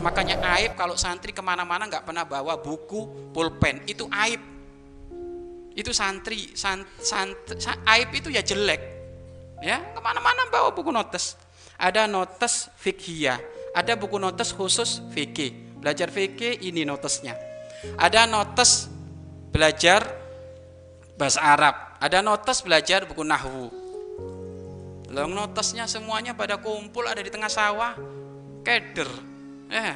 makanya aib kalau santri ke mana-mana nggak pernah bawa buku pulpen. Itu aib. Itu santri sant, sant, aib itu ya jelek. Ya ke mana-mana bawa buku notes. Ada notes fikhiyah ada buku notes khusus fikih belajar fikih ini notesnya. Ada notes belajar bahasa Arab. Ada notes belajar buku nahwu. Long notesnya semuanya pada kumpul ada di tengah sawah. Keder eh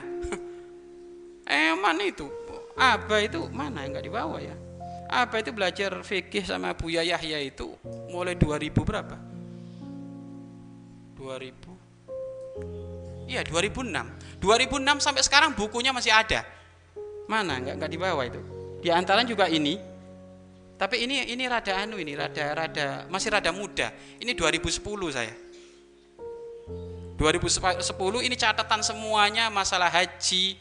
eman itu. Apa itu mana nggak dibawa ya? Apa itu belajar fikih sama Buya Yahya itu mulai 2000 berapa? 2000 iya 2006 2006 sampai sekarang bukunya masih ada. Mana nggak nggak dibawa itu? Di antara juga ini. Tapi ini ini rada anu ini rada rada masih rada muda. Ini 2010 saya 2010 ini catatan semuanya masalah haji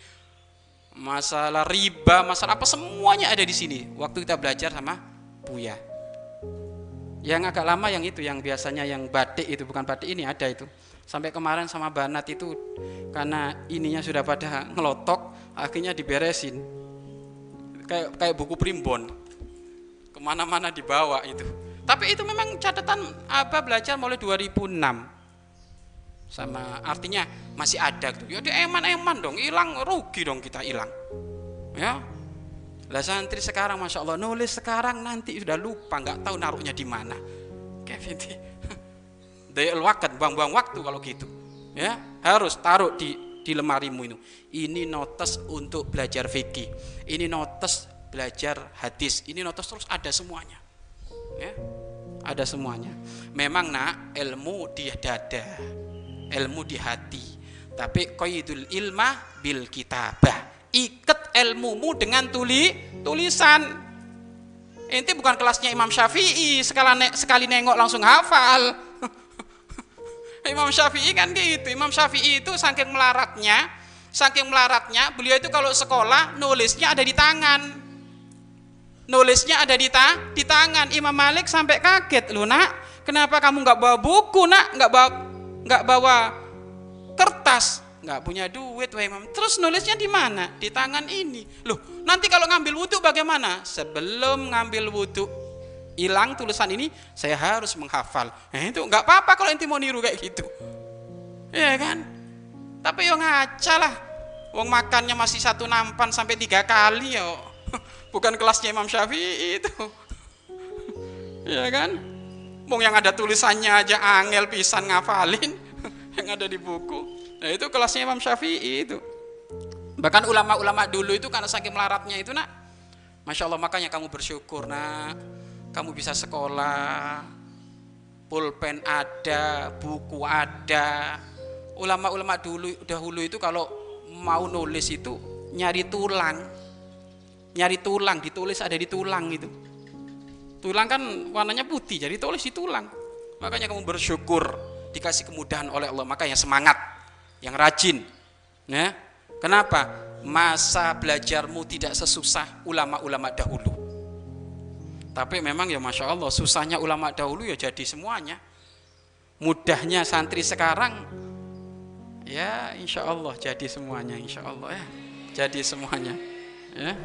masalah riba, masalah apa semuanya ada di sini. Waktu kita belajar sama Buya. Yang agak lama yang itu, yang biasanya yang batik itu bukan batik ini ada itu. Sampai kemarin sama Banat itu karena ininya sudah pada ngelotok, akhirnya diberesin. Kayak kayak buku primbon, ke mana-mana dibawa itu. Tapi itu memang catatan apa belajar mulai 2006 sama artinya masih ada gitu. Ya eman-eman dong, hilang rugi dong kita hilang. Ya. Lah santri sekarang masya Allah nulis sekarang nanti sudah lupa nggak tahu naruhnya di mana. Gitu. Daya wakat buang-buang waktu kalau gitu. Ya harus taruh di di lemarimu itu. Ini notes untuk belajar fikih. Ini notes belajar hadis. Ini notes terus ada semuanya. Ya ada semuanya. Memang nak ilmu di dada ilmu di hati. Tapi qaidul ilma bil kitabah. Ikat ilmumu dengan tuli tulisan. Inti bukan kelasnya Imam Syafi'i sekali, ne sekali nengok langsung hafal. Imam Syafi'i kan gitu. Imam Syafi'i itu saking melaratnya saking melaratnya beliau itu kalau sekolah nulisnya ada di tangan. Nulisnya ada di, ta di tangan. Imam Malik sampai kaget lu nak kenapa kamu nggak bawa buku nak? Nggak bawa nggak bawa kertas, nggak punya duit, wah imam. Terus nulisnya di mana? Di tangan ini. Loh, nanti kalau ngambil wudhu bagaimana? Sebelum ngambil wudhu, hilang tulisan ini, saya harus menghafal. Eh, itu nggak apa-apa kalau inti mau niru kayak gitu. Ya kan? Tapi yo ngaca lah. Wong makannya masih satu nampan sampai tiga kali yo. Bukan kelasnya Imam Syafi'i itu. Ya kan? Wong yang ada tulisannya aja angel pisan ngafalin yang ada di buku. Nah itu kelasnya Imam Syafi'i itu. Bahkan ulama-ulama dulu itu karena saking melaratnya itu nak, masya Allah makanya kamu bersyukur nak, kamu bisa sekolah, pulpen ada, buku ada. Ulama-ulama dulu dahulu itu kalau mau nulis itu nyari tulang, nyari tulang ditulis ada di tulang itu. Tulang kan warnanya putih, jadi tulis di tulang. Makanya kamu bersyukur dikasih kemudahan oleh Allah, makanya semangat, yang rajin. Ya. Kenapa? Masa belajarmu tidak sesusah ulama-ulama dahulu. Tapi memang ya Masya Allah, susahnya ulama dahulu ya jadi semuanya. Mudahnya santri sekarang, ya insya Allah jadi semuanya, insya Allah ya. Jadi semuanya. Ya.